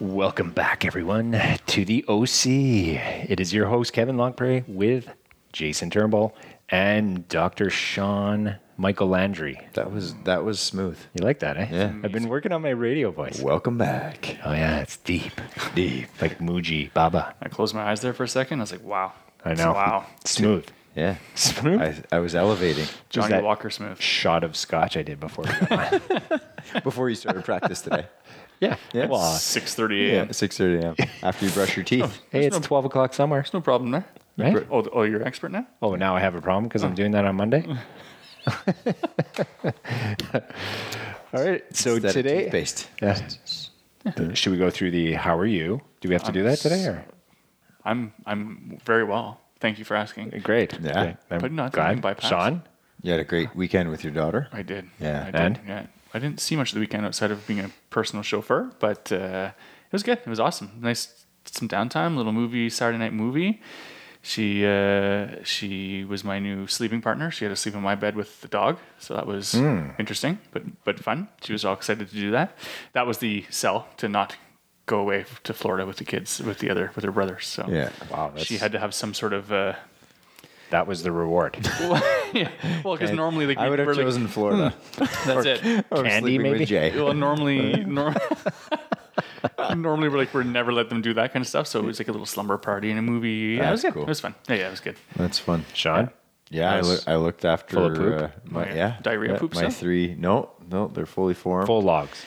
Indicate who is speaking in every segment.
Speaker 1: Welcome back, everyone, to the OC. It is your host, Kevin Lockbray, with Jason Turnbull and Dr. Sean Michael Landry.
Speaker 2: That was that was smooth.
Speaker 1: You like that, eh?
Speaker 2: Yeah.
Speaker 1: I've been working on my radio voice.
Speaker 2: Welcome back.
Speaker 1: Oh, yeah, it's deep.
Speaker 2: Deep.
Speaker 1: Like Muji Baba.
Speaker 3: I closed my eyes there for a second. I was like, wow.
Speaker 1: I know.
Speaker 3: Wow.
Speaker 1: Smooth.
Speaker 2: Yeah.
Speaker 1: Smooth.
Speaker 2: I, I was elevating
Speaker 3: Johnny
Speaker 1: that-
Speaker 3: Walker Smooth.
Speaker 1: Shot of scotch I did before. we got
Speaker 2: before you started practice today.
Speaker 1: yeah.
Speaker 2: Yeah.
Speaker 1: Well, uh,
Speaker 3: 6.30
Speaker 2: Yeah,
Speaker 3: a.m.
Speaker 2: 6:30 a.m. after you brush your teeth.
Speaker 1: hey, it's 12 o'clock somewhere.
Speaker 3: There's no problem there.
Speaker 1: Right?
Speaker 3: Oh, oh, you're an expert now?
Speaker 1: Oh, now I have a problem because I'm doing that on Monday. All right. So
Speaker 2: Instead of
Speaker 1: today,
Speaker 2: toothpaste.
Speaker 1: yeah. should we go through the how are you? Do we have to do that today? Or?
Speaker 3: I'm I'm very well. Thank you for asking.
Speaker 1: Great.
Speaker 2: Yeah.
Speaker 1: Okay. I'm
Speaker 3: But not
Speaker 1: glad.
Speaker 3: something by pass.
Speaker 1: Sean.
Speaker 2: You had a great weekend with your daughter.
Speaker 3: I did.
Speaker 2: Yeah.
Speaker 3: I did.
Speaker 1: And?
Speaker 3: Yeah. I didn't see much of the weekend outside of being a personal chauffeur, but uh, it was good. It was awesome. Nice, some downtime. Little movie, Saturday night movie. She uh, she was my new sleeping partner. She had to sleep in my bed with the dog, so that was
Speaker 1: Hmm.
Speaker 3: interesting, but but fun. She was all excited to do that. That was the sell to not go away to Florida with the kids, with the other with her brothers. So
Speaker 2: Yeah.
Speaker 1: Wow. That's,
Speaker 3: she had to have some sort of. Uh,
Speaker 1: that was the reward.
Speaker 3: yeah, well, because normally like
Speaker 2: I
Speaker 3: we-
Speaker 2: would have
Speaker 3: we're like,
Speaker 2: chosen Florida.
Speaker 3: that's it.
Speaker 2: Or
Speaker 1: Candy, maybe?
Speaker 2: With Jay.
Speaker 3: Well, normally, nor- normally we're like we're never let them do that kind of stuff. So it was like a little slumber party in a movie. Yeah, it was
Speaker 2: That's
Speaker 3: good.
Speaker 2: cool.
Speaker 3: It was fun. Yeah, yeah, it was good.
Speaker 2: That's fun.
Speaker 1: Sean.
Speaker 2: Yeah, I,
Speaker 1: Nice.
Speaker 2: look, I looked after
Speaker 1: Full of poop?
Speaker 2: Uh, my,
Speaker 3: yeah.
Speaker 2: yeah,
Speaker 3: Diarrhea
Speaker 2: yeah,
Speaker 3: poop
Speaker 2: My
Speaker 3: still?
Speaker 2: three, no, no, they're fully formed.
Speaker 1: Full logs.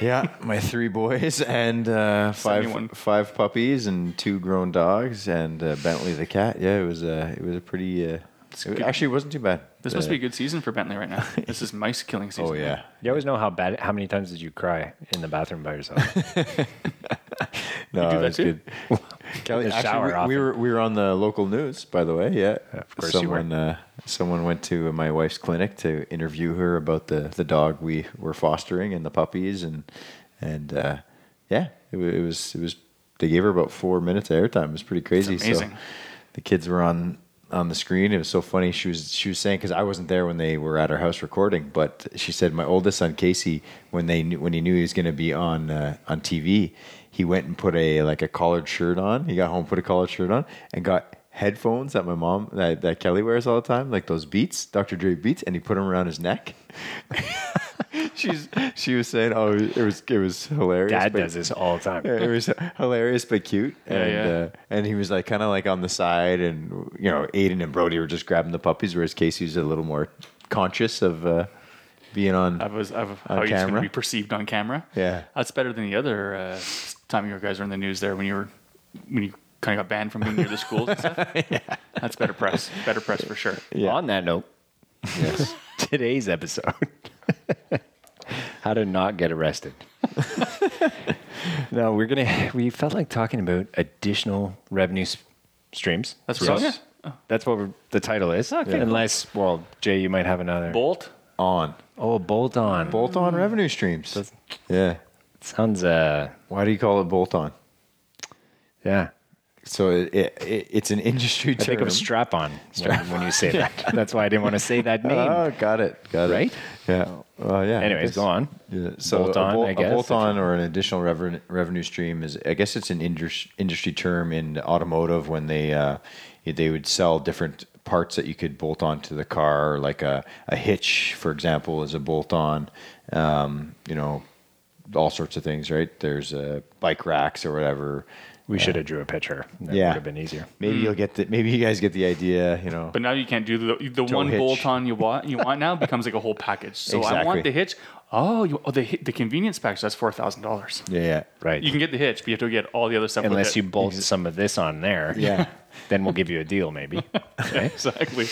Speaker 2: Yeah, my three boys and uh, five five puppies and two grown dogs and uh, Bentley the cat. Yeah, it was uh, it was a pretty. It actually wasn't too bad.
Speaker 3: This must be a good season for Bentley right now. This is mice killing season.
Speaker 2: Oh yeah,
Speaker 1: You always know how bad. How many times did you cry in the bathroom by yourself?
Speaker 2: no,
Speaker 3: do
Speaker 2: it
Speaker 3: that
Speaker 2: was
Speaker 3: too?
Speaker 2: good. Kelly,
Speaker 1: the
Speaker 2: actually,
Speaker 1: shower
Speaker 2: we, we
Speaker 1: often.
Speaker 2: were we were on the local news, by the way. Yeah,
Speaker 1: of course you were.
Speaker 2: someone uh, someone went to my wife's clinic to interview her about the the dog we were fostering and the puppies and and uh, yeah, it, wa- it was it was. They gave her about four minutes of airtime. It was pretty crazy.
Speaker 3: amazing.
Speaker 2: So the kids were on on the screen. It was so funny. She was she was saying because I wasn't there when they were at our house recording, but she said my oldest son Casey when they knew, when he knew he was going to be on uh, on TV, he went and put a like a collared shirt on. He got home, put a collared shirt on, and got headphones that my mom that, that Kelly wears all the time, like those Beats, Dr. Dre Beats, and he put them around his neck. She's she was saying, oh, it was it was hilarious.
Speaker 1: Dad
Speaker 2: but-
Speaker 1: does this all the time.
Speaker 2: it was hilarious but cute. and
Speaker 3: yeah.
Speaker 2: Uh, and he was like kind of like on the side, and you know, Aiden and Brody were just grabbing the puppies, whereas Casey was a little more conscious of uh, being on.
Speaker 3: I was of
Speaker 2: On
Speaker 3: how he's going to
Speaker 2: camera?
Speaker 3: be perceived on camera.
Speaker 2: Yeah.
Speaker 3: that's better than the other uh, time you guys were in the news there when you were when you kind of got banned from being near the schools and stuff. That's better press. Better press for sure.
Speaker 2: Yeah.
Speaker 1: On that note,
Speaker 2: yes.
Speaker 1: today's episode how to not get arrested no we're gonna we felt like talking about additional revenue s- streams
Speaker 3: That's what
Speaker 2: Yes.
Speaker 3: yeah.
Speaker 1: that's what we're, the title is unless well jay you might have another
Speaker 3: Bolt.
Speaker 2: on
Speaker 1: oh bolt on
Speaker 2: bolt on revenue streams. Yeah.
Speaker 1: sounds uh
Speaker 2: Why do you call it bolt on?
Speaker 1: yeah
Speaker 2: So it, it, it it's an industry
Speaker 1: i
Speaker 2: term.
Speaker 1: think of strap on when, when you say that that's why i didn't want to say that name
Speaker 2: Oh, got it. Got it.
Speaker 1: Right?
Speaker 2: Yeah. Well, yeah.
Speaker 1: Anyways go on
Speaker 2: Yeah, so
Speaker 1: Bolt
Speaker 2: a,
Speaker 1: on,
Speaker 2: bol-
Speaker 1: I
Speaker 2: a bolt on or an additional revenue revenue stream is, I guess, it's an indus- industry term in automotive when they uh, they would sell different parts that you could bolt on to the car, like a, a hitch, for example, is a bolt on. Um, you know, all sorts of things, right? There's uh, bike racks or whatever.
Speaker 1: We should have drew a picture that
Speaker 2: Yeah.
Speaker 1: would have been easier
Speaker 2: Maybe you'll hmm. get the. Maybe you guys get the idea. You know.
Speaker 3: But now you can't do the the one
Speaker 2: hitch.
Speaker 3: bolt on you want you want now becomes like a whole package. So I want the hitch. Oh, you, oh the the convenience package that's four thousand dollars.
Speaker 2: yeah. Yeah.
Speaker 1: right
Speaker 3: You can get the hitch, but you have to get all the other stuff. with
Speaker 1: unless
Speaker 3: it.
Speaker 1: you bolt some of this on there
Speaker 2: Yeah.
Speaker 1: then we'll give you a deal maybe okay?
Speaker 3: exactly.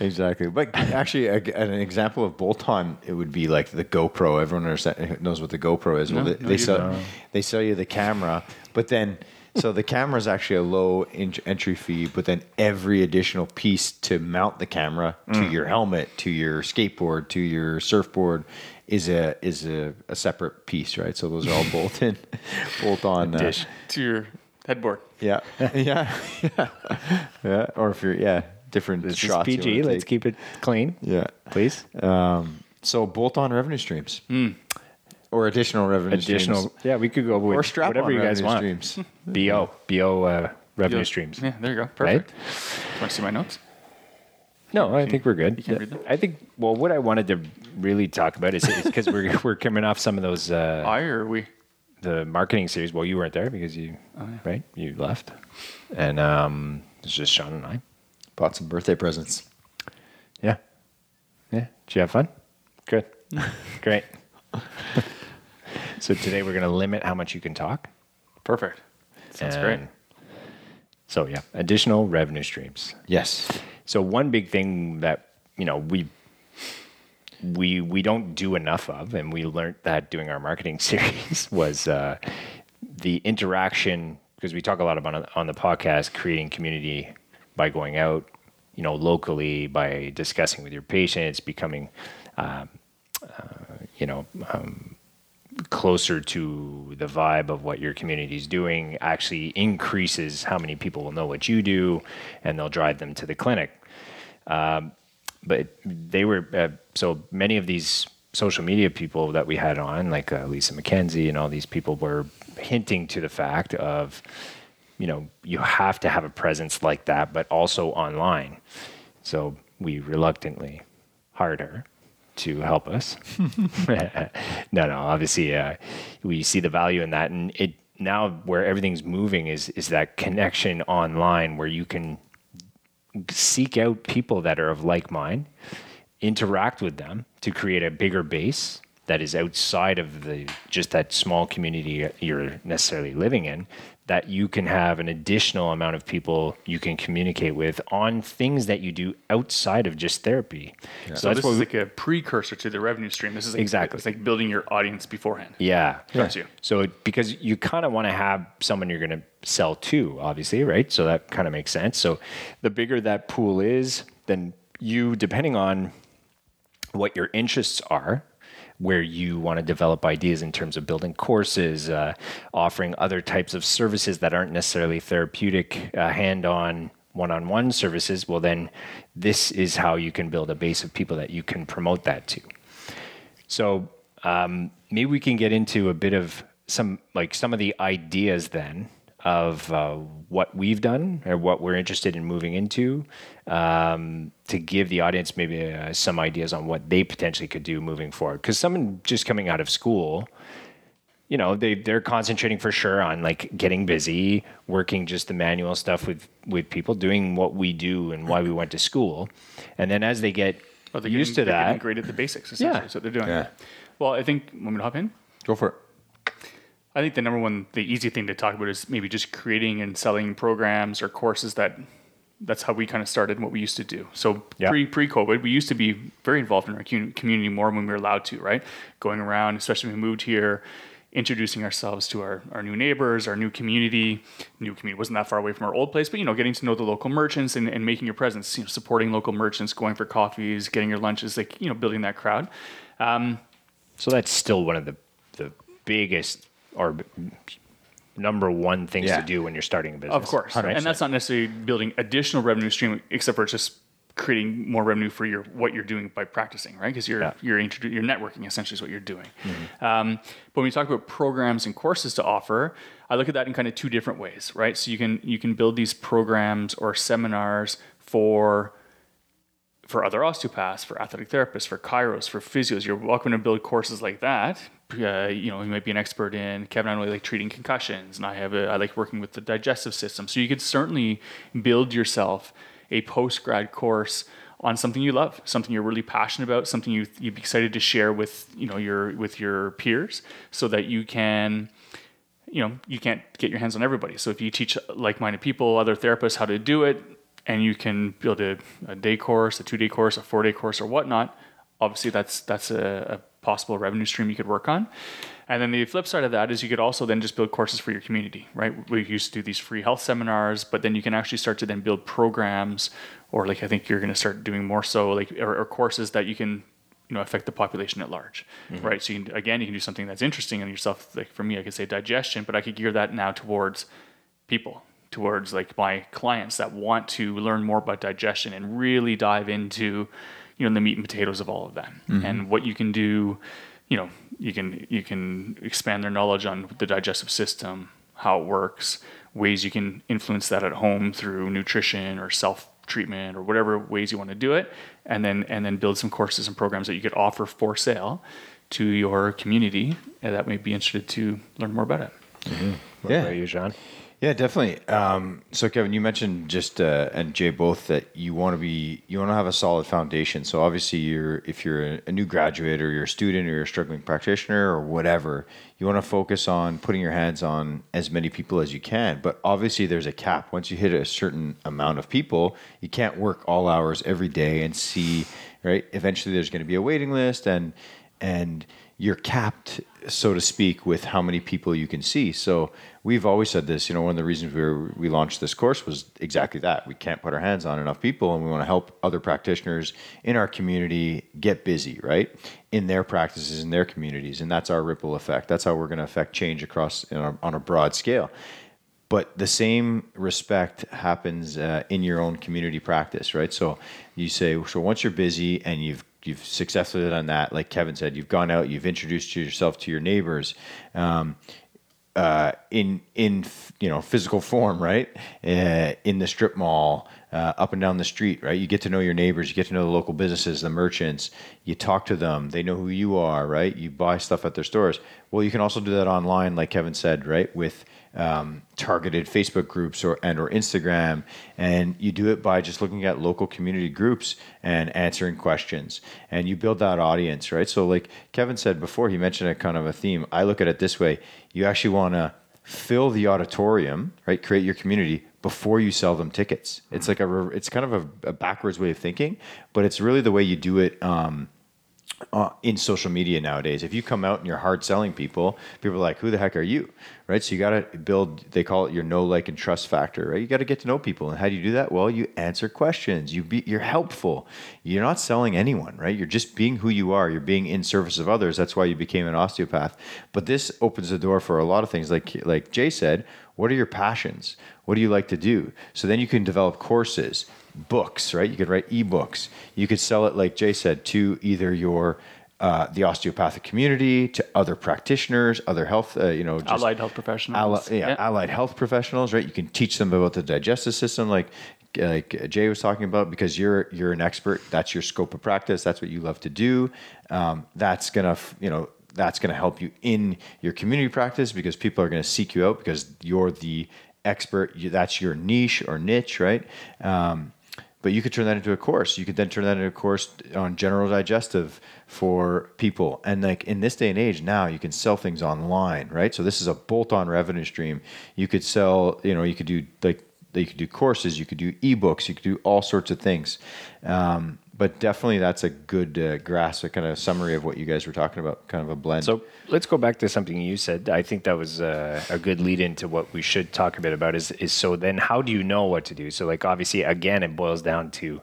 Speaker 2: Exactly. But actually, a, an example of bolt-on, it would be like the GoPro. Everyone knows what the GoPro is. Well,
Speaker 3: No,
Speaker 2: they,
Speaker 3: no,
Speaker 2: they sell
Speaker 3: don't.
Speaker 2: they sell you the camera, but then so the camera is actually a low in- entry fee, but then every additional piece to mount the camera to
Speaker 1: Mm.
Speaker 2: your helmet, to your skateboard, to your surfboard is a is a, a separate piece, right? So those are all bolt in, bolt on. Uh,
Speaker 3: to your headboard.
Speaker 2: yeah, yeah, yeah, yeah. Or if you're yeah, different
Speaker 1: This is
Speaker 2: shots.
Speaker 1: PG. Let's keep it clean,
Speaker 2: Yeah.
Speaker 1: please.
Speaker 2: Um, so bolt on revenue streams. Or additional revenue
Speaker 1: Additional.
Speaker 2: streams.
Speaker 1: Yeah, we could go with
Speaker 2: Or strap
Speaker 1: whatever
Speaker 2: on
Speaker 1: you guys
Speaker 2: revenue
Speaker 1: want.
Speaker 2: streams.
Speaker 1: Bo bo uh, revenue
Speaker 3: Yeah.
Speaker 1: streams.
Speaker 3: Yeah, there you go.
Speaker 1: Right?
Speaker 3: Perfect. Want to see my notes?
Speaker 1: No, I think we're good.
Speaker 3: you can't read them?
Speaker 1: I think. Well, what I wanted to really talk about is because we're we're coming off some of those uh,
Speaker 3: I or we?
Speaker 1: the marketing series. Well, you weren't there because you right you left, and um, it's just Sean and I.
Speaker 2: Bought some birthday presents.
Speaker 1: Yeah, yeah. Did you have fun? Good, great. So today we're going to limit how much you can talk.
Speaker 3: Perfect. Sounds great.
Speaker 1: So yeah, additional revenue streams.
Speaker 2: Yes.
Speaker 1: So one big thing that you know we we we don't do enough of, and we learned that doing our marketing series was uh, the interaction because we talk a lot about on the podcast creating community by going out, you know, locally by discussing with your patients, becoming, um, uh, you know. Um, closer to the vibe of what your community is doing actually increases how many people will know what you do and they'll drive them to the clinic. Um, but they were uh, so many of these social media people that we had on like uh, lisa mckenzie and all these people were hinting to the fact of you know you have to have a presence like that but also online. So we reluctantly hired her to help us. no, no, obviously uh, we see the value in that, and it now where everything's moving is is that connection online where you can seek out people that are of like mind, interact with them to create a bigger base that is outside of the just that small community you're necessarily living in that you can have an additional amount of people you can communicate with on things that you do outside of just therapy. So,
Speaker 3: So
Speaker 1: that's
Speaker 3: this is
Speaker 1: we,
Speaker 3: like a precursor to the revenue stream. This is like,
Speaker 1: Exactly.
Speaker 3: It's like building your audience beforehand.
Speaker 1: Yeah.
Speaker 3: Got you.
Speaker 1: So it- because you kind of want to have someone you're going to sell to, obviously, right? So that kind of makes sense. So the bigger that pool is, then you, depending on what your interests are, where you want to develop ideas in terms of building courses, uh, offering other types of services that aren't necessarily therapeutic, uh, hand-on, one-on-one services. Well, then this is how you can build a base of people that you can promote that to. So um, maybe we can get into a bit of some like some of the ideas then of uh, what we've done or what we're interested in moving into um, to give the audience maybe uh, some ideas on what they potentially could do moving forward. Because someone just coming out of school, you know, they they're concentrating for sure on like getting busy, working just the manual stuff with with people, doing what we do and why we went to school, and then as they get
Speaker 3: Well, they're
Speaker 1: used
Speaker 3: getting,
Speaker 1: to
Speaker 3: they're getting
Speaker 1: that,
Speaker 3: great at the basics. Essentially,
Speaker 1: Yeah.
Speaker 3: That's what they're doing.
Speaker 2: Yeah.
Speaker 3: Well, I think, want me to hop in?
Speaker 2: Go for it.
Speaker 3: I think the number one, the easy thing to talk about is maybe just creating and selling programs or courses that that's how we kind of started and what we used to do. So
Speaker 1: Yeah.
Speaker 3: pre pre COVID, we used to be very involved in our community more when we were allowed to, right? Going around, especially when we moved here, introducing ourselves to our, our new neighbors, our new community. New community wasn't that far away from our old place, but you know, getting to know the local merchants and, and making your presence, you know, supporting local merchants, going for coffees, getting your lunches, like you know, building that crowd. Um,
Speaker 1: So that's still one of the the biggest or number one things
Speaker 2: Yeah.
Speaker 1: to do when you're starting a business.
Speaker 3: Of course,
Speaker 1: right?
Speaker 3: and that's not necessarily building additional revenue stream, except for just creating more revenue for your what you're doing by practicing, right? Because you're
Speaker 1: Yeah.
Speaker 3: you're introdu- you're networking essentially is what you're doing. Um, but when you talk about programs and courses to offer, I look at that in kind of two different ways, right? So you can you can build these programs or seminars for for other osteopaths, for athletic therapists, for chiros, for physios. You're welcome to build courses like that. Uh, you know, you might be an expert in Kevin. I really like treating concussions, and I have a, I like working with the digestive system. So you could certainly build yourself a post grad course on something you love, something you're really passionate about, something you you'd be excited to share with you know your with your peers, so that you can you know you can't get your hands on everybody so if you teach like-minded people other therapists how to do it and you can build a, a day course a two-day course a four-day course or whatnot obviously that's that's a, a possible revenue stream you could work on. And then the flip side of that is you could also then just build courses for your community, right? We used to do these free health seminars, but then you can actually start to then build programs, or like I think you're going to start doing more so like or, or courses that you can you know affect the population at large mm-hmm. right so you can, again you can do something that's interesting on yourself like for me i could say digestion but i could gear that now towards people towards like my clients that want to learn more about digestion and really dive into you know the meat and potatoes of all of that mm-hmm. and what you can do you know you can you can expand their knowledge on the digestive system how it works ways you can influence that at home through nutrition or self treatment or whatever ways you want to do it and then and then build some courses and programs that you could offer for sale to your community that may be interested to learn more about it
Speaker 1: mm-hmm. what yeah. about you john
Speaker 2: yeah, definitely. Um, so, Kevin, you mentioned just uh, and Jay both that you want to be you want to have a solid foundation. So, obviously, you're if you're a, a new graduate or you're a student or you're a struggling practitioner or whatever, you want to focus on putting your hands on as many people as you can. But obviously, there's a cap. Once you hit a certain amount of people, you can't work all hours every day and see. Right. Eventually, there's going to be a waiting list, and and you're capped, so to speak, with how many people you can see. So we've always said this. You know, one of the reasons we were, we launched this course was exactly that. We can't put our hands on enough people, and we want to help other practitioners in our community get busy, right, in their practices in their communities, and that's our ripple effect. That's how we're going to affect change across know, on a broad scale but the same respect happens uh, in your own community practice right so you say so once you're busy and you've you've successfully done that. Like Kevin said, you've gone out, you've introduced yourself to your neighbors. Um, uh, in in you know physical form, right? Uh, in the strip mall, uh, up and down the street, right? You get to know your neighbors, you get to know the local businesses, the merchants. You talk to them; they know who you are, right? You buy stuff at their stores. Well, you can also do that online, like Kevin said, right? With um, targeted Facebook groups or and or Instagram, and you do it by just looking at local community groups and answering questions, and you build that audience, right? So, like Kevin said before, he mentioned a kind of a theme. I look at it this way: you actually want to fill the auditorium, right? Create your community before you sell them tickets. It's like a it's kind of a, a backwards way of thinking, but it's really the way you do it. Um, uh, in social media nowadays. If you come out and you're hard selling people, people are like, "Who the heck are you?" Right? So you got to build. They call it your know, like, and trust factor. Right? You got to get to know people, and how do you do that? Well, you answer questions. You be you're helpful. You're not selling anyone, right? You're just being who you are. You're being in service of others. That's why you became an osteopath. But this opens the door for a lot of things. Like like Jay said, what are your passions? What do you like to do? So then you can develop courses books, right? You could write ebooks. You could sell it, like Jay said, to either your uh, the osteopathic community, to other practitioners, other health, uh, you know,
Speaker 3: allied health professionals.
Speaker 2: yeah, yeah, allied health professionals, right? You can teach them about the digestive system, like like Jay was talking about, because you're you're an expert. That's your scope of practice. That's what you love to do. Um, that's gonna, you know, that's gonna help you in your community practice because people are gonna seek you out because you're the expert. That's your niche or niche, right? Um, but you could turn that into a course. You could then turn that into a course on general digestive for people. And like in this day and age now, you can sell things online, right? So this is a bolt-on revenue stream. You could sell, you know, you could do like you could do courses, you could do ebooks, you could do all sorts of things. Um, but definitely that's a good uh, grasp, a kind of summary of what you guys were talking about, kind of a blend.
Speaker 1: So let's go back to something you said. I think that was uh, a good lead into what we should talk a bit about. Is is so then how do you know what to do? So like obviously again it boils down to,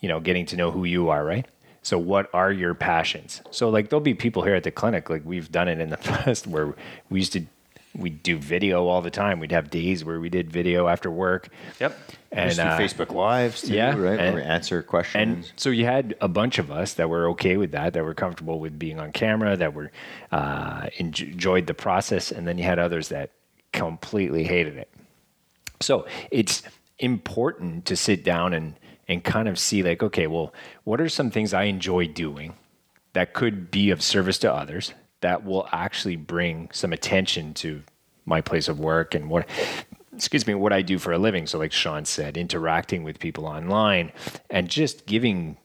Speaker 1: you know, getting to know who you are, right? So what are your passions? So like there'll be people here at the clinic, like we've done it in the past where we used to we do video all the time. We'd have days where we did video after work.
Speaker 3: Yep.
Speaker 2: And uh, Facebook Lives too, yeah, right? And, where we answer questions.
Speaker 1: And so you had a bunch of us that were okay with that, that were comfortable with being on camera, that were uh, enjoyed the process, and then you had others that completely hated it. So it's important to sit down and and kind of see like, okay, well, what are some things I enjoy doing that could be of service to others? That will actually bring some attention to my place of work and what excuse me what I do for a living. So like Sean said interacting with people online and just giving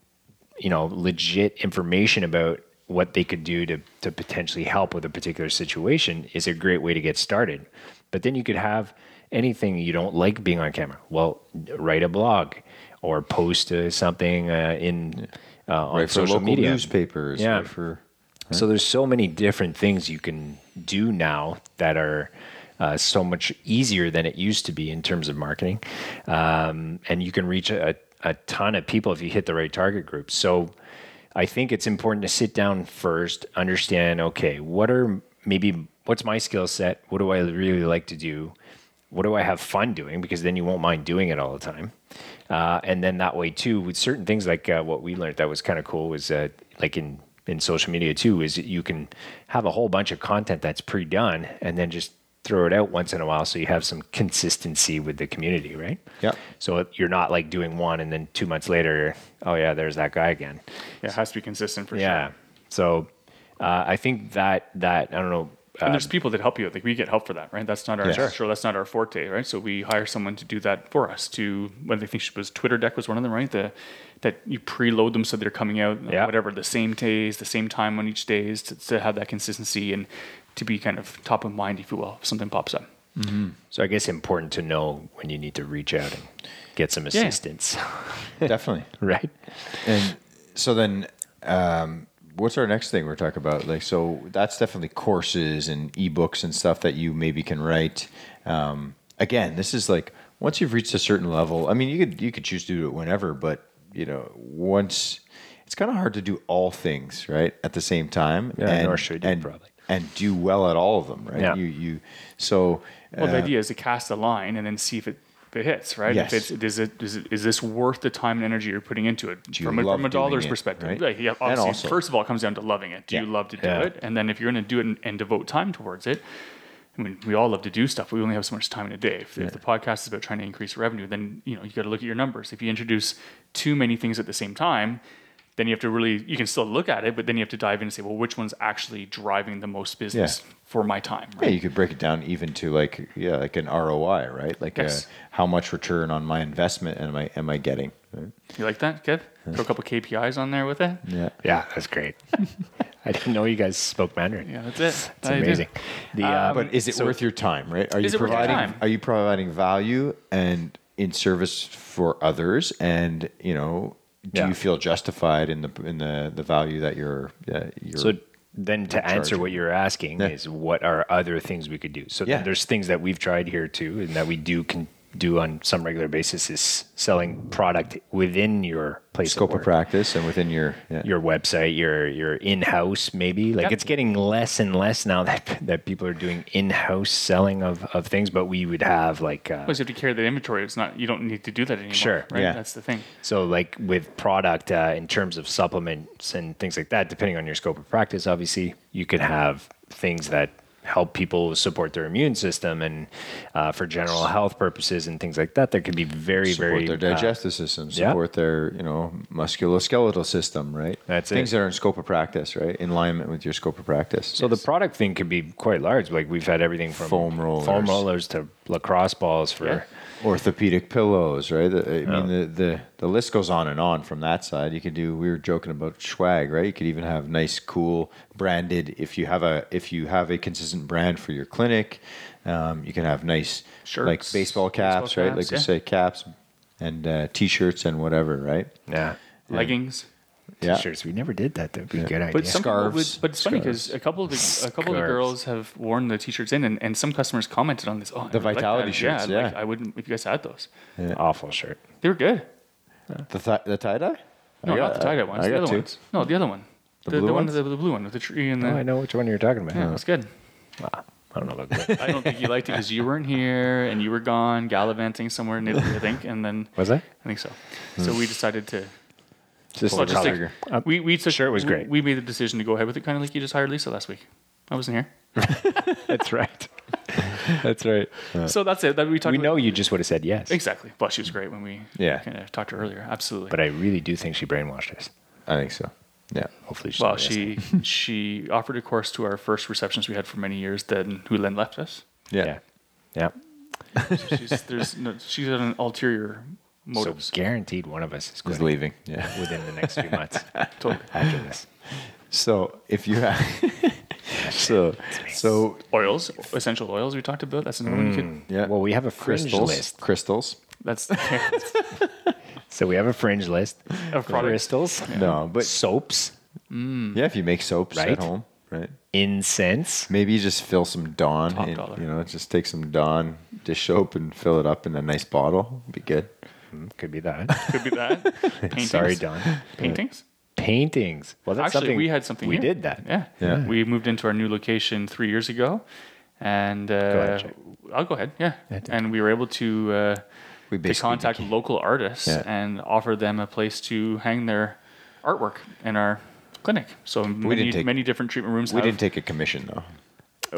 Speaker 1: you know legit information about what they could do to to potentially help with a particular situation is a great way to get started. But then you could have anything you don't like being on camera. Well write a blog or post uh, something uh, in uh, on
Speaker 2: right,
Speaker 1: social media.
Speaker 2: newspapers
Speaker 1: yeah.
Speaker 2: for
Speaker 1: So there's so many different things you can do now that are uh, so much easier than it used to be in terms of marketing, um, and you can reach a, a ton of people if you hit the right target group. So I think it's important to sit down first, understand okay, what are maybe what's my skill set? What do I really like to do? What do I have fun doing? Because then you won't mind doing it all the time. Uh, and then that way too, with certain things like uh, what we learned that was kind of cool was uh, like in in social media too, is that you can have a whole bunch of content that's pre-done and then just throw it out once in a while so you have some consistency with the community, right?
Speaker 2: Yeah.
Speaker 1: So you're not like doing one and then two months later, oh yeah, there's that guy again.
Speaker 3: Yeah, it has to be consistent for
Speaker 1: Yeah.
Speaker 3: sure. Yeah.
Speaker 1: So uh, I think that that I don't know.
Speaker 3: And there's people that help you. Like we get help for that, right? That's not our
Speaker 2: Yeah.
Speaker 3: sure. sure. That's not our forte, right? So we hire someone to do that for us. To when I think it was TweetDeck was one of them, right? The that you preload them so they're coming out
Speaker 1: Yeah.
Speaker 3: whatever the same days, the same time on each days to, to have that consistency and to be kind of top of mind, if you will, if something pops up.
Speaker 1: so I guess important to know when you need to reach out and get some assistance,
Speaker 2: Definitely.
Speaker 1: right?
Speaker 2: And so then, um, what's our next thing we're talking about? Like, so that's definitely courses and ebooks and stuff that you maybe can write. Um, again, this is like once you've reached a certain level. I mean, you could you could choose to do it whenever, but you know, once it's kind of hard to do all things right at the same time.
Speaker 1: Yeah, nor should you,
Speaker 2: and,
Speaker 1: probably.
Speaker 2: and do well at all of them, right?
Speaker 1: Yeah.
Speaker 2: You you so.
Speaker 3: Well, the
Speaker 2: uh,
Speaker 3: idea is to cast a line and then see if it, it hits, right?
Speaker 2: Yes.
Speaker 3: If it's is it is it is this worth the time and energy you're putting into it
Speaker 2: Do
Speaker 3: from a, from a dollar's
Speaker 2: it,
Speaker 3: perspective?
Speaker 2: right?
Speaker 3: Like, yeah, obviously,
Speaker 2: also-
Speaker 3: first of all, it comes down to loving it. Do you love to do
Speaker 1: Yeah.
Speaker 3: it? And then if you're going to do it and, and devote time towards it, I mean, we all love to do stuff. We only have so much time in a day. If, if the podcast is about trying to increase revenue, then you know you got to look at your numbers. If you introduce too many things at the same time, then you have to really you can still look at it, but then you have to dive in and say, well, which one's actually driving the most business
Speaker 2: Yeah.
Speaker 3: for my time?
Speaker 2: Yeah, you could break it down even to like yeah, like an ROI, right? Like
Speaker 3: Yes.
Speaker 2: uh, how much return on my investment am I am I getting? Right?
Speaker 3: You like that, Kev? Throw a couple KPIs on there with it.
Speaker 2: Yeah.
Speaker 1: Yeah, that's great. I didn't know you guys spoke Mandarin.
Speaker 3: Yeah, that's it.
Speaker 1: It's amazing. The, uh,
Speaker 2: But is it
Speaker 1: so-
Speaker 2: worth your time, right? Are you
Speaker 3: Is it worth your
Speaker 2: providing
Speaker 3: time?
Speaker 2: are you providing value and in service for others and, you know, do
Speaker 1: Yeah.
Speaker 2: you feel justified in the in the the value that you're uh, you're
Speaker 1: So then to answer
Speaker 2: charging.
Speaker 1: what you're asking
Speaker 2: Yeah.
Speaker 1: is what are other things we could do? So
Speaker 2: Yeah.
Speaker 1: there's things that we've tried here too and that we do can do on some regular basis is selling product within your place
Speaker 2: scope
Speaker 1: of
Speaker 2: of practice and within your yeah.
Speaker 1: your website, your your in-house maybe. Like
Speaker 3: Yep.
Speaker 1: it's getting less and less now that that people are doing in-house selling of, of things, but we would have like uh,
Speaker 3: Plus, you have to carry the inventory. It's not you don't need to do that anymore.
Speaker 1: Sure,
Speaker 3: right?
Speaker 2: yeah.
Speaker 3: That's the thing.
Speaker 1: So, like with product, uh, in terms of supplements and things like that, depending on your scope of practice, obviously, you could have things that help people support their immune system and uh, for general health purposes and things like that. There could be very, very
Speaker 2: support
Speaker 1: very
Speaker 2: their
Speaker 1: uh,
Speaker 2: digestive system,
Speaker 1: yeah.
Speaker 2: support their, you know, musculoskeletal system, right?
Speaker 1: That's
Speaker 2: Things
Speaker 1: it.
Speaker 2: that are in scope of practice, right? In alignment with your scope of practice.
Speaker 1: So the product thing could be quite large. Like we've had everything from
Speaker 2: Foam rollers.
Speaker 1: foam rollers to lacrosse balls for.
Speaker 3: Yeah.
Speaker 2: orthopedic pillows, right? The- I
Speaker 1: Oh.
Speaker 2: mean, the, the the list goes on and on from that side. You could do. We were joking about swag, right? You could even have nice, cool branded. If you have a if you have a consistent brand for your clinic, um, you can have nice
Speaker 3: Shirts,
Speaker 2: like baseball caps,
Speaker 3: baseball
Speaker 2: right?
Speaker 3: caps,
Speaker 2: like we
Speaker 3: yeah.
Speaker 2: say, caps and uh, t-shirts and whatever, right?
Speaker 1: Yeah.
Speaker 3: Leggings.
Speaker 2: Yeah.
Speaker 1: T-shirts. We never did that. That'd be a good idea.
Speaker 3: But some people
Speaker 2: Scarves.
Speaker 3: would, but it's funny because a couple of the, a couple of the girls have worn the t-shirts in, and, and some customers commented on this. Oh,
Speaker 2: The
Speaker 3: really like
Speaker 2: Vitality
Speaker 3: that.
Speaker 2: shirts,
Speaker 3: Yeah, I'd like-
Speaker 2: yeah.
Speaker 3: I wouldn't if you guys had those.
Speaker 1: Awful shirt.
Speaker 3: They were good.
Speaker 2: The th- the tie dye.
Speaker 3: No, not the tie-dye ones.
Speaker 2: I
Speaker 3: the
Speaker 2: got
Speaker 3: other
Speaker 2: two.
Speaker 3: ones. No, the other one. The,
Speaker 2: blue
Speaker 3: the one,
Speaker 2: ones?
Speaker 3: the, the blue one with the tree and the.
Speaker 1: Oh, I know which one you're talking about.
Speaker 3: Yeah, that's good. Ah.
Speaker 1: I don't know about that.
Speaker 3: I don't think you liked it because you weren't here and you were gone gallivanting somewhere in Italy, I think, and then
Speaker 1: Was I?
Speaker 3: I think so. So we decided to.
Speaker 2: Just
Speaker 3: Well,
Speaker 2: the
Speaker 3: just
Speaker 2: color.
Speaker 3: like, we we took,
Speaker 1: shirt was great.
Speaker 3: We made the decision to go ahead with it, kind of like you just hired Lisa last week. I wasn't here,
Speaker 1: That's right. That's right.
Speaker 3: Uh, so that's it. That we talked.
Speaker 1: We
Speaker 3: about-
Speaker 1: know you just would have said yes.
Speaker 3: exactly. Well, she was great when we
Speaker 2: Yeah.
Speaker 3: kind of talked to her earlier. Absolutely.
Speaker 1: But I really do think she brainwashed us.
Speaker 2: I think so. Yeah.
Speaker 1: Hopefully, she's
Speaker 3: well, she she offered a course to our first receptionist we had for many years. Then who then left us.
Speaker 2: Yeah.
Speaker 1: Yeah. Yeah.
Speaker 3: So she's there's no, she's an ulterior motives.
Speaker 1: So guaranteed one of us is
Speaker 2: Is leaving. Yeah.
Speaker 1: within the next few months
Speaker 3: Totally.
Speaker 1: after this.
Speaker 2: So if you have, so so
Speaker 3: Oils, essential oils we talked about. That's another one you mm, could.
Speaker 2: yeah.
Speaker 1: Well, we have a fringe
Speaker 2: crystals,
Speaker 1: list.
Speaker 2: crystals.
Speaker 3: That's
Speaker 1: So we have a fringe list
Speaker 3: Of products.
Speaker 1: crystals,
Speaker 2: No, but
Speaker 1: soaps, mm.
Speaker 2: Yeah, if you make soaps
Speaker 1: Right?
Speaker 2: at home, right?
Speaker 1: Incense.
Speaker 2: Maybe you just fill some Dawn.
Speaker 3: Top
Speaker 2: in, you know, just take some Dawn dish soap and fill it up in a nice bottle. Be good.
Speaker 1: Could be that.
Speaker 3: Could be that. Paintings.
Speaker 1: Sorry, Don.
Speaker 3: Paintings.
Speaker 1: Paintings. Well, that's
Speaker 3: Actually,
Speaker 1: something
Speaker 3: we had something.
Speaker 1: We
Speaker 3: here.
Speaker 1: did that.
Speaker 3: Yeah.
Speaker 2: Yeah.
Speaker 3: We moved into our new location three years ago, and uh,
Speaker 1: ahead,
Speaker 3: I'll go ahead. Yeah.
Speaker 1: take
Speaker 3: and we were able to uh,
Speaker 2: We
Speaker 3: to contact
Speaker 2: became-
Speaker 3: local artists
Speaker 2: Yeah.
Speaker 3: and offer them a place to hang their artwork in our clinic. So many,
Speaker 2: didn't take-
Speaker 3: many different treatment rooms.
Speaker 2: We
Speaker 3: have-
Speaker 2: didn't take a commission though.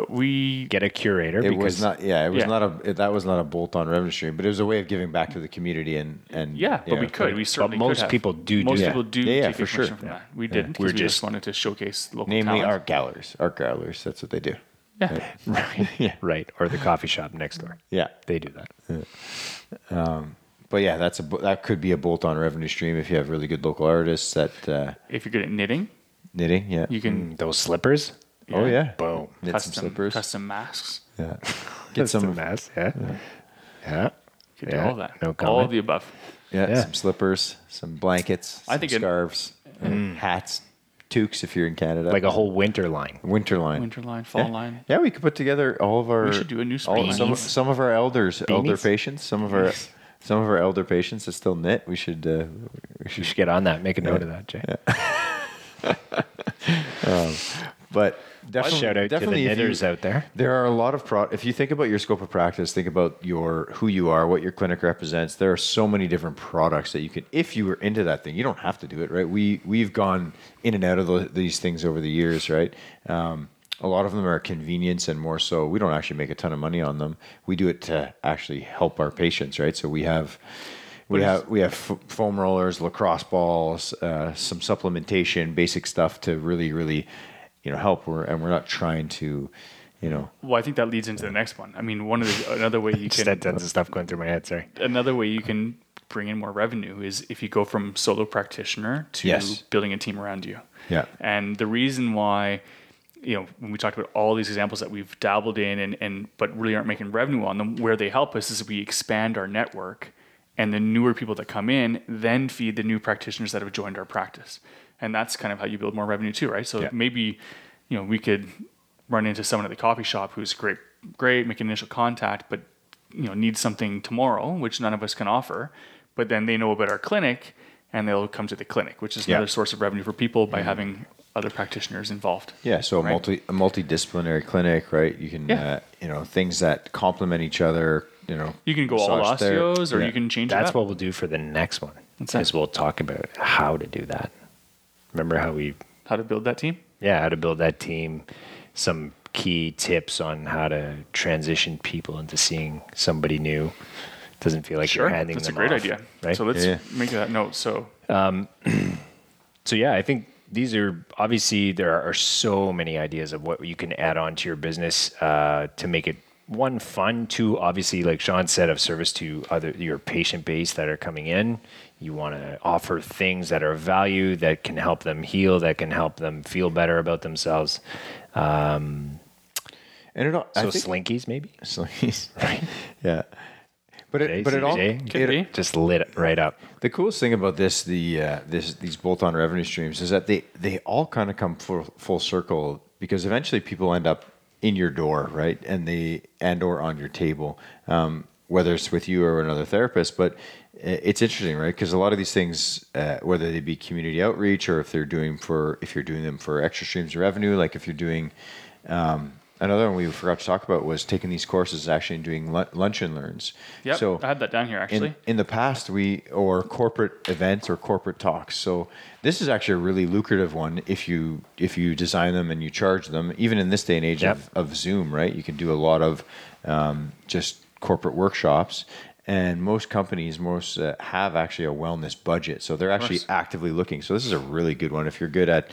Speaker 3: We
Speaker 1: Get a curator
Speaker 2: It
Speaker 1: because
Speaker 2: was not. Yeah, it was
Speaker 3: Yeah.
Speaker 2: not a. It, that was not a bolt-on revenue stream, but it was a way of giving back to the community and and
Speaker 3: yeah, but we could. We certainly
Speaker 1: most
Speaker 3: could have.
Speaker 1: people do do
Speaker 3: Most
Speaker 1: that.
Speaker 3: people do
Speaker 2: Yeah, yeah,
Speaker 3: take
Speaker 2: for sure.
Speaker 3: commission from
Speaker 2: Yeah.
Speaker 3: that. We didn't
Speaker 1: We're
Speaker 3: we just
Speaker 1: just-
Speaker 3: wanted to showcase local
Speaker 2: namely
Speaker 3: talent.
Speaker 2: art galleries. Art galleries. That's what they do.
Speaker 3: Yeah.
Speaker 1: right.
Speaker 2: Yeah.
Speaker 1: right. Or the coffee shop next door.
Speaker 2: Yeah.
Speaker 1: They do that.
Speaker 2: But yeah, that's a that could be a bolt-on revenue stream if you have really good local artists that uh,
Speaker 3: If you're good at knitting,
Speaker 2: knitting. Yeah.
Speaker 3: you can
Speaker 1: Mm, Those slippers.
Speaker 2: Oh yeah.
Speaker 1: Boom.
Speaker 2: Knit
Speaker 3: custom
Speaker 2: some slippers.
Speaker 3: custom masks.
Speaker 2: Yeah.
Speaker 1: Get
Speaker 2: Get
Speaker 1: some
Speaker 2: masks.
Speaker 1: mass. Yeah. Yeah.
Speaker 3: You could do
Speaker 1: Yeah,
Speaker 3: all that.
Speaker 1: no comment.
Speaker 3: all of the above.
Speaker 2: Yeah,
Speaker 1: Yeah.
Speaker 2: Some slippers. Some blankets.
Speaker 3: I
Speaker 2: some
Speaker 3: think it-
Speaker 2: scarves. uh, Hats. Toques if you're in Canada.
Speaker 1: Like a whole winter line.
Speaker 2: winter line.
Speaker 3: Winter line, fall
Speaker 2: yeah.
Speaker 3: line.
Speaker 2: Yeah, we could put together all of our.
Speaker 3: We should do a new
Speaker 2: all, some,
Speaker 3: line.
Speaker 2: some of our elders, elder patients, some of our some of our elder patients that still knit. We should uh, we
Speaker 1: You
Speaker 2: should
Speaker 1: should get on that. Make a note of that, Jay.
Speaker 2: But definitely,
Speaker 1: Shout out to the
Speaker 2: definitely if you-
Speaker 1: out there.
Speaker 2: There are a lot of pro. If you think about your scope of practice, think about your who you are, what your clinic represents. There are so many different products that you can. If you were into that thing, you don't have to do it, right? We we've gone in and out of tho- these things over the years, right? Um, a lot of them are convenience, and more so, we don't actually make a ton of money on them. We do it to actually help our patients, right? So we have. We have we have foam rollers, lacrosse balls, uh, some supplementation, basic stuff to really, really, you know, help. We're and we're not trying to, you know,
Speaker 3: Well, I think that leads into the next one. I mean, one of the another way you
Speaker 1: Just
Speaker 3: can
Speaker 1: that tons of stuff going through my head. Sorry.
Speaker 3: another way you can bring in more revenue is if you go from solo practitioner to
Speaker 2: Yes.
Speaker 3: building a team around you.
Speaker 2: Yeah.
Speaker 3: And the reason why, you know, when we talked about all these examples that we've dabbled in and, and but really aren't making revenue on them, where they help us is we expand our network and the newer people that come in then feed the new practitioners that have joined our practice. And that's kind of how you build more revenue too, right? So
Speaker 1: Yeah.
Speaker 3: maybe, you know, we could run into someone at the coffee shop who's great, great, make an initial contact, but you know, needs something tomorrow, which none of us can offer. But then they know about our clinic and they'll come to the clinic, which is
Speaker 2: Yeah.
Speaker 3: another source of revenue for people by having other practitioners involved.
Speaker 2: Yeah, so a
Speaker 3: Right.
Speaker 2: multi a multidisciplinary clinic, right? You can,
Speaker 3: Yeah.
Speaker 2: uh, you know, things that complement each other. You know,
Speaker 3: You can go all
Speaker 2: massage ther-
Speaker 3: osteos or
Speaker 2: yeah.
Speaker 3: you can change
Speaker 1: That's
Speaker 3: it up.
Speaker 1: what we'll do for the next one.
Speaker 3: What's that?
Speaker 1: Is we'll talk about how to do that. Remember how we,
Speaker 3: how to build that team.
Speaker 1: yeah, how to build that team. Some key tips on how to transition people into seeing somebody new. Doesn't feel like
Speaker 3: Sure,
Speaker 1: you're handing
Speaker 3: that's a great
Speaker 1: off,
Speaker 3: idea.
Speaker 1: Right.
Speaker 3: So let's
Speaker 2: Yeah.
Speaker 3: make that note. So
Speaker 1: so yeah, I think these are obviously there are so many ideas of what you can add on to your business uh, to make it one fun, two obviously like Sean said of service to other your patient base that are coming in. You want to offer things that are of value that can help them heal, that can help them feel better about themselves.
Speaker 2: and it, al- I
Speaker 1: So
Speaker 2: think,
Speaker 1: slinkies maybe.
Speaker 2: Slinkies. Right yeah, but it,
Speaker 1: Jay,
Speaker 2: but it all
Speaker 1: Jay,
Speaker 3: Could be.
Speaker 1: just lit it right up.
Speaker 2: The coolest thing about this, the uh, this these bolt-on revenue streams, is that they they all kind of come full, full circle because eventually people end up in your door, right, and they and or on your table, um, whether it's with you or another therapist. But it's interesting, right? Because a lot of these things, uh, whether they be community outreach or if they're doing for if you're doing them for extra streams of revenue, like if you're doing um, another one we forgot to talk about was taking these courses actually and doing lu- lunch and learns.
Speaker 3: yeah,
Speaker 2: so
Speaker 3: I had that down here actually.
Speaker 2: in, in the past we or corporate events or corporate talks so this is actually a really lucrative one if you if you design them and you charge them even in this day and age
Speaker 1: Yep.
Speaker 2: of, of zoom right you can do a lot of um, just corporate workshops and most companies most uh, have actually a wellness budget so they're actually actively looking. So this is a really good one. If you're good at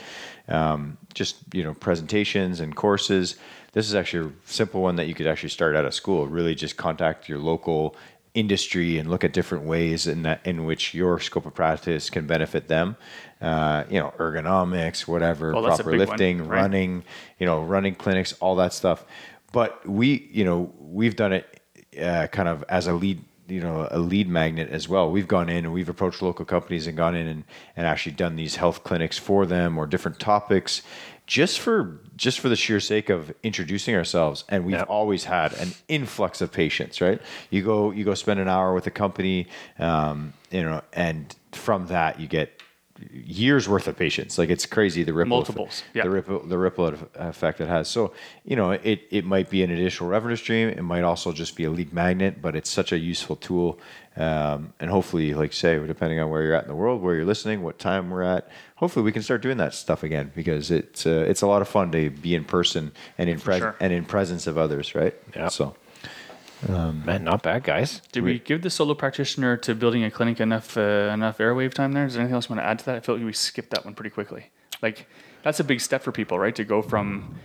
Speaker 2: um, just you know presentations and courses this is actually a simple one that you could actually start out of school. Really just contact your local industry and look at different ways in that in which your scope of practice can benefit them. Uh, you know ergonomics whatever
Speaker 3: Well,
Speaker 2: proper
Speaker 3: big one,
Speaker 2: lifting
Speaker 3: right?
Speaker 2: running you know running clinics all that stuff. But we you know we've done it uh, kind of as a lead you know a lead magnet as well. We've gone in and we've approached local companies and gone in and, and actually done these health clinics for them or different topics just for just for the sheer sake of introducing ourselves and we've
Speaker 1: Yep.
Speaker 2: always had an influx of patients right you go you go spend an hour with a company um, you know and from that you get years worth of patients like it's crazy the ripple
Speaker 3: Multiples,
Speaker 2: effect,
Speaker 3: yeah.
Speaker 2: the ripple the ripple effect it has so you know it it might be an additional revenue stream it might also just be a lead magnet but it's such a useful tool um, and hopefully like say depending on where you're at in the world where you're listening what time we're at hopefully we can start doing that stuff again because it's uh, it's a lot of fun to be in person and in pres-
Speaker 3: sure.
Speaker 2: and in presence of others right
Speaker 1: Yeah.
Speaker 2: so
Speaker 1: Man, not bad, guys.
Speaker 3: Did we give the solo practitioner to building a clinic enough uh, enough airwave time there? Is there anything else you want to add to that? I feel like we skipped that one pretty quickly. Like that's a big step for people, right? To go from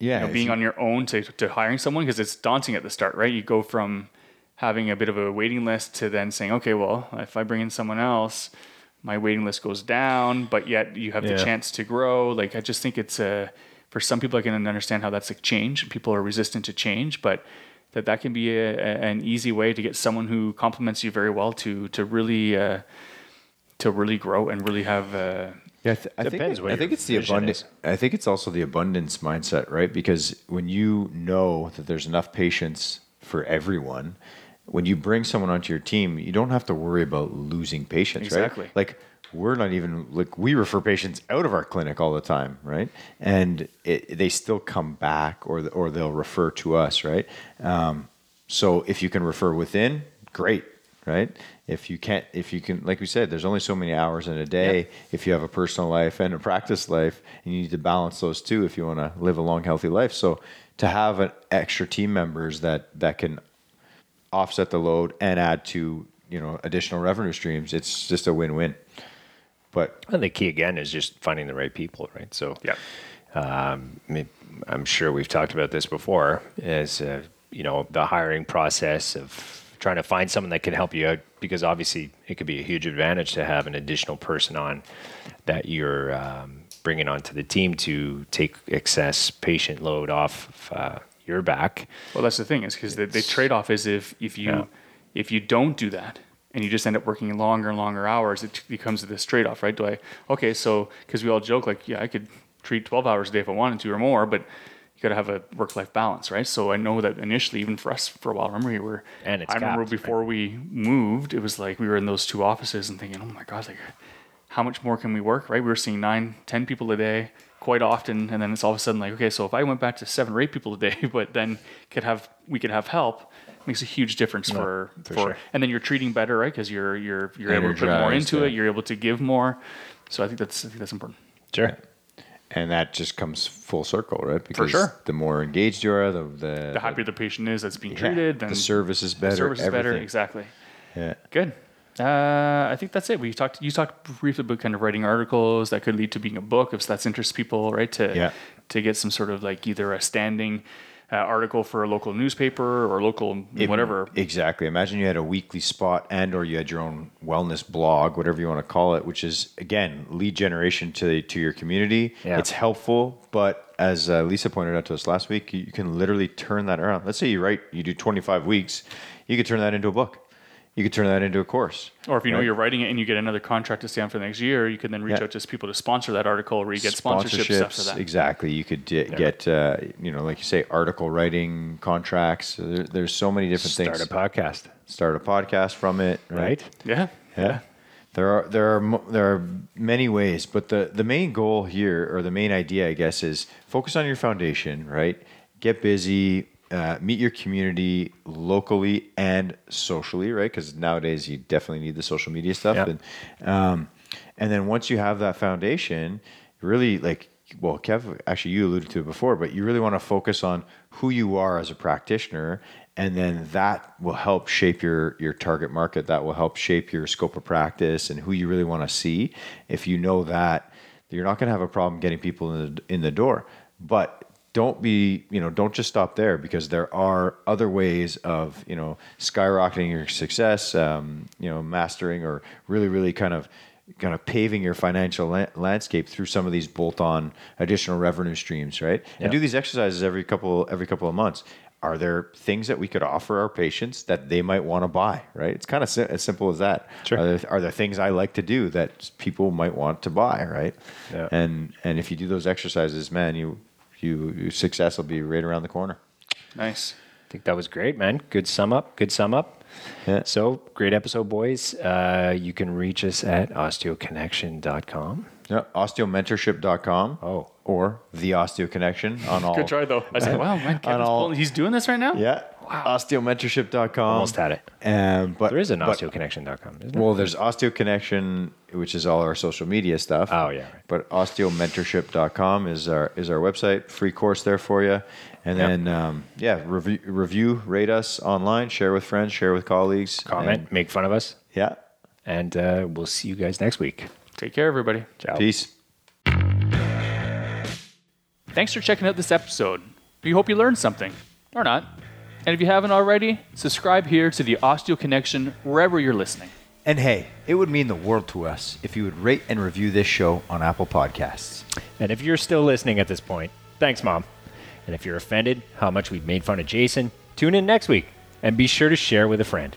Speaker 2: yeah
Speaker 3: you know, being on your own to, to hiring someone because it's daunting at the start, right? You go from having a bit of a waiting list to then saying, okay, well, if I bring in someone else, my waiting list goes down, but yet you have
Speaker 1: Yeah.
Speaker 3: the chance to grow. Like I just think it's a for some people I can understand how that's a change. People are resistant to change, but that that can be a, a, an easy way to get someone who complements you very well to to really uh, to really grow and really have. Uh,
Speaker 2: Yeah, I, th- I think
Speaker 1: what
Speaker 2: I think it's the abundance. I think it's also the abundance mindset, right? Because when you know that there's enough patients for everyone, when you bring someone onto your team, you don't have to worry about losing patients, right?
Speaker 3: Exactly.
Speaker 2: right? Like we're not even like we refer patients out of our clinic all the time, right? And it, they still come back, or or they'll refer to us, right? Um, so if you can refer within, great, right? If you can't, if you can, like we said, there's only so many hours in a day. If you have a personal life and a practice life, and you need to balance those two if you want to live a long, healthy life. So to have an extra team members that that can offset the load and add to you know additional revenue streams, it's just a win-win. But
Speaker 1: And the key again is just finding the right people, right? So
Speaker 3: yeah.
Speaker 1: um, I mean, I'm sure we've talked about this before. Is uh, you know the hiring process of trying to find someone that can help you out because obviously it could be a huge advantage to have an additional person on that you're um, bringing onto the team to take excess patient load off uh, your back.
Speaker 3: Well, that's the thing is because the, the trade off is if if you
Speaker 1: Yeah.
Speaker 3: if you don't do that and you just end up working longer and longer hours, it becomes this trade off, right? Do I okay? So because we all joke like, yeah, I could treat twelve hours a day if I wanted to or more, but you got to have a work life balance, right? So I know that initially, even for us for a while, I remember we were.
Speaker 1: And it's
Speaker 3: I remember
Speaker 1: capped,
Speaker 3: before we moved, it was like we were in those two offices and thinking, oh my god, like how much more can we work, right? We were seeing nine, ten people a day quite often, and then it's all of a sudden like, okay, so if I went back to seven or eight people a day, but then could have we could have help, makes a huge difference for
Speaker 1: for
Speaker 3: for,
Speaker 1: sure.
Speaker 3: and then you're treating better, right? Because you're you're you're able to put more into
Speaker 2: yeah.
Speaker 3: it, you're able to give more. So I think that's I think that's important.
Speaker 1: Sure.
Speaker 2: and that just comes full circle, right? Because
Speaker 3: sure.
Speaker 2: the more engaged you are, the the,
Speaker 3: The happier the patient is that's being
Speaker 2: yeah,
Speaker 3: treated, then
Speaker 2: the service is
Speaker 3: the
Speaker 2: better.
Speaker 3: service is better. Exactly.
Speaker 2: Yeah.
Speaker 3: Good. Uh, I think that's it. We talked. You talked briefly about kind of writing articles that could lead to being a book if that's interests people, right? To
Speaker 2: Yeah.
Speaker 3: to get some sort of like either a standing uh, article for a local newspaper or local
Speaker 2: It-
Speaker 3: whatever.
Speaker 2: Exactly. Imagine you had a weekly spot and or you had your own wellness blog, whatever you want to call it, which is again lead generation to to your community.
Speaker 1: Yeah.
Speaker 2: It's helpful, but as uh, Lisa pointed out to us last week, you, you can literally turn that around. Let's say you write, you do 25 weeks, you could turn that into a book. You could turn that into a course.
Speaker 3: Or if you know you're writing it and you get another contract to stay on for the next year, you can then reach
Speaker 2: Yeah.
Speaker 3: out to people to sponsor that article where you get sponsorships after that.
Speaker 2: Exactly. You could get, get uh, you know, like you say, article writing contracts. There, there's so many different
Speaker 1: Start
Speaker 2: things.
Speaker 1: Start a podcast,
Speaker 2: Start a podcast from it, right?
Speaker 1: right?
Speaker 3: Yeah.
Speaker 2: Yeah. There are there are there are many ways, but the the main goal here or the main idea, I guess, is focus on your foundation, right? Get busy, uh, meet your community locally and socially, right? Because nowadays you definitely need the social media stuff,
Speaker 1: Yeah.
Speaker 2: and um, and then once you have that foundation, really like well, Kev, actually you alluded to it before, but you really want to focus on who you are as a practitioner, and then that will help shape your your target market. That will help shape your scope of practice and who you really want to see. If you know that, you're not going to have a problem getting people in the in the door. But don't be you know don't just stop there because there are other ways of you know skyrocketing your success um, you know mastering or really really kind of kind of paving your financial la- landscape through some of these bolt-on additional revenue streams right
Speaker 1: Yeah.
Speaker 2: and do these exercises every couple every couple of months are there things that we could offer our patients that they might want to buy? Right? It's kind of si- as simple as that.
Speaker 1: Sure.
Speaker 2: Are there, are there things I like to do that people might want to buy? Right?
Speaker 1: Yeah.
Speaker 2: And and if you do those exercises, man, you you your success will be right around the corner.
Speaker 3: Nice.
Speaker 1: I think that was great, man. Good sum up. Good sum up.
Speaker 2: Yeah.
Speaker 1: So great episode, boys. Uh, you can reach us at osteoconnection.com.
Speaker 2: Yeah, osteomentorship.com.
Speaker 1: Oh.
Speaker 2: Or the Osteo Connection on all.
Speaker 3: Good try though. I said, wow, man, Kevin's
Speaker 2: all-
Speaker 3: pulling- he's doing this right now.
Speaker 2: Yeah. Osteomentorship.com.
Speaker 1: Almost had it.
Speaker 2: Um, but
Speaker 1: There is an
Speaker 2: but-
Speaker 1: osteoconnection.com, isn't there?
Speaker 2: Well, there's Osteo Connection, which is all our social media stuff.
Speaker 1: Oh, yeah, right.
Speaker 2: But osteomentorship.com is our is our website. Free course there for you. And
Speaker 1: Yep.
Speaker 2: then um, yeah, review, review, rate us online, share with friends, share with colleagues.
Speaker 1: Comment,
Speaker 2: And-
Speaker 1: make fun of us,
Speaker 2: yeah.
Speaker 1: and uh, we'll see you guys next week.
Speaker 3: Take care, everybody.
Speaker 1: Ciao.
Speaker 2: Peace.
Speaker 3: Thanks for checking out this episode. We hope you learned something, or not. And if you haven't already, subscribe here to the Osteo Connection wherever you're listening.
Speaker 2: And hey, it would mean the world to us if you would rate and review this show on Apple Podcasts.
Speaker 1: And if you're still listening at this point, thanks, Mom. And if you're offended how much we've made fun of Jason, tune in next week and be sure to share with a friend.